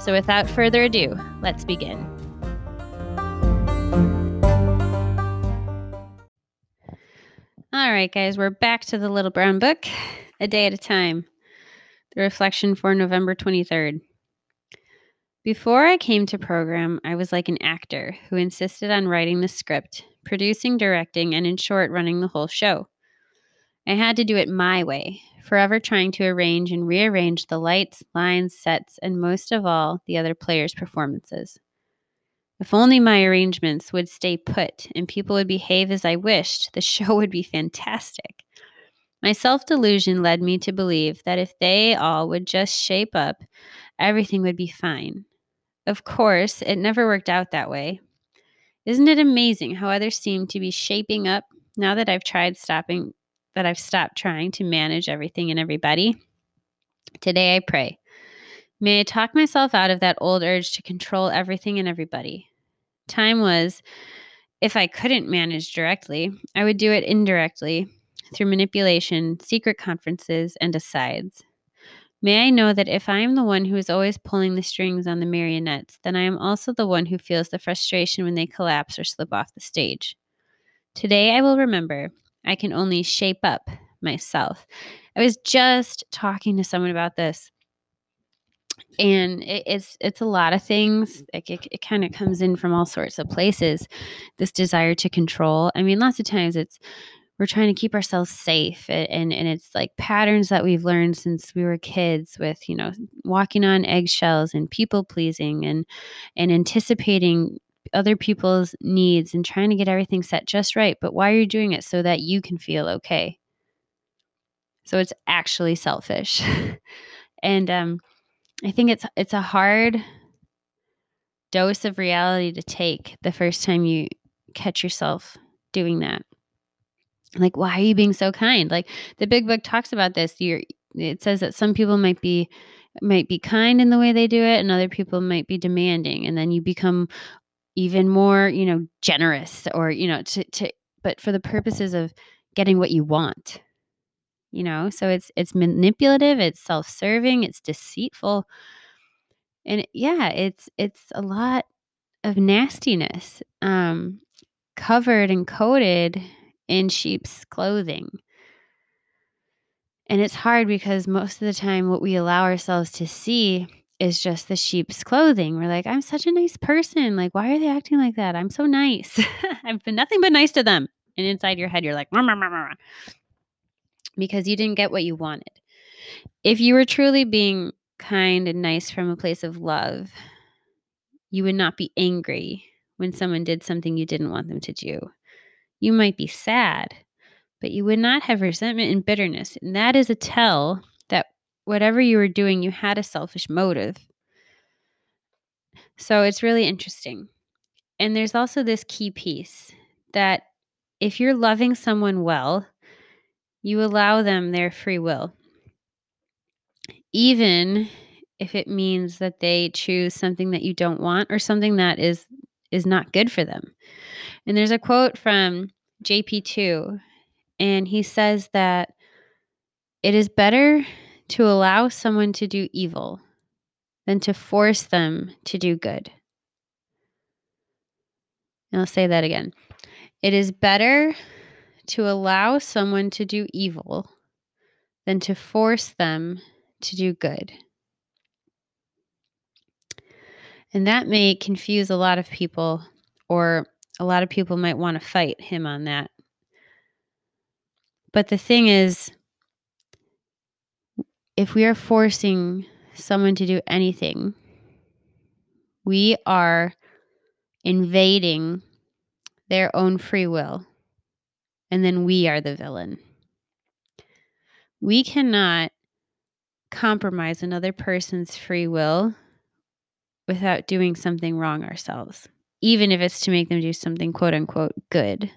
So without further ado, let's begin. All right, guys, we're back to the Little Brown Book, a day at a time. The reflection for November 23rd. Before I came to program, I was like an actor who insisted on writing the script, producing, directing, and in short, running the whole show. I had to do it my way, forever trying to arrange and rearrange the lights, lines, sets, and most of all, the other players' performances. If only my arrangements would stay put and people would behave as I wished, the show would be fantastic. My self delusion led me to believe that if they all would just shape up, everything would be fine. Of course, it never worked out that way. Isn't it amazing how others seem to be shaping up now that I've tried stopping that I've stopped trying to manage everything and everybody. Today I pray. May I talk myself out of that old urge to control everything and everybody. Time was, if I couldn't manage directly, I would do it indirectly through manipulation, secret conferences, and asides. May I know that if I am the one who is always pulling the strings on the marionettes, then I am also the one who feels the frustration when they collapse or slip off the stage. Today I will remember I can only shape up myself. I was just talking to someone about this. And it, it's it's a lot of things. Like it, it kind of comes in from all sorts of places. This desire to control. I mean, lots of times it's we're trying to keep ourselves safe and, and, and it's like patterns that we've learned since we were kids with you know walking on eggshells and people pleasing and and anticipating other people's needs and trying to get everything set just right. But why are you doing it? So that you can feel okay. So it's actually selfish. and um, I think it's it's a hard dose of reality to take the first time you catch yourself doing that. Like, why are you being so kind? Like the big book talks about this. You're it says that some people might be might be kind in the way they do it and other people might be demanding and then you become even more, you know, generous or, you know, to, to, but for the purposes of getting what you want, you know, so it's, it's manipulative, it's self serving, it's deceitful. And yeah, it's, it's a lot of nastiness, um, covered and coated in sheep's clothing. And it's hard because most of the time, what we allow ourselves to see is just the sheep's clothing. We're like, I'm such a nice person. Like, why are they acting like that? I'm so nice. I've been nothing but nice to them. And inside your head, you're like, rah, rah, rah, because you didn't get what you wanted. If you were truly being kind and nice from a place of love, you would not be angry when someone did something you didn't want them to do. You might be sad, but you would not have resentment and bitterness. And that is a tell whatever you were doing, you had a selfish motive. So it's really interesting. And there's also this key piece that if you're loving someone well, you allow them their free will. Even if it means that they choose something that you don't want or something that is is not good for them. And there's a quote from JP2 and he says that it is better to allow someone to do evil than to force them to do good. And I'll say that again. It is better to allow someone to do evil than to force them to do good. And that may confuse a lot of people or a lot of people might want to fight him on that. But the thing is, if we are forcing someone to do anything, we are invading their own free will. And then we are the villain. We cannot compromise another person's free will without doing something wrong ourselves, even if it's to make them do something quote unquote good.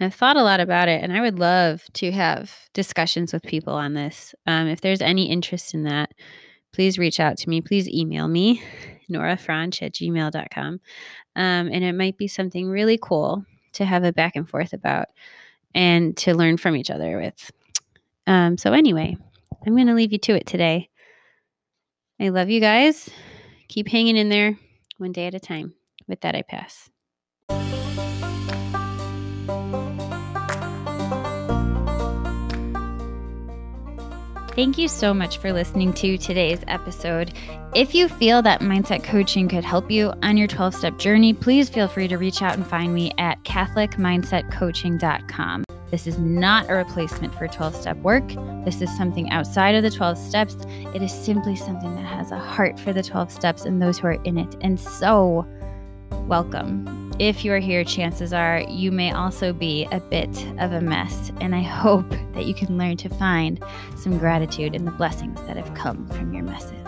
I've thought a lot about it, and I would love to have discussions with people on this. Um, if there's any interest in that, please reach out to me. Please email me, norafranch at gmail.com. Um, and it might be something really cool to have a back and forth about and to learn from each other with. Um, so, anyway, I'm going to leave you to it today. I love you guys. Keep hanging in there one day at a time. With that, I pass. Thank you so much for listening to today's episode. If you feel that mindset coaching could help you on your 12 step journey, please feel free to reach out and find me at CatholicMindsetCoaching.com. This is not a replacement for 12 step work. This is something outside of the 12 steps. It is simply something that has a heart for the 12 steps and those who are in it. And so, welcome. If you are here, chances are you may also be a bit of a mess. And I hope that you can learn to find some gratitude in the blessings that have come from your messes.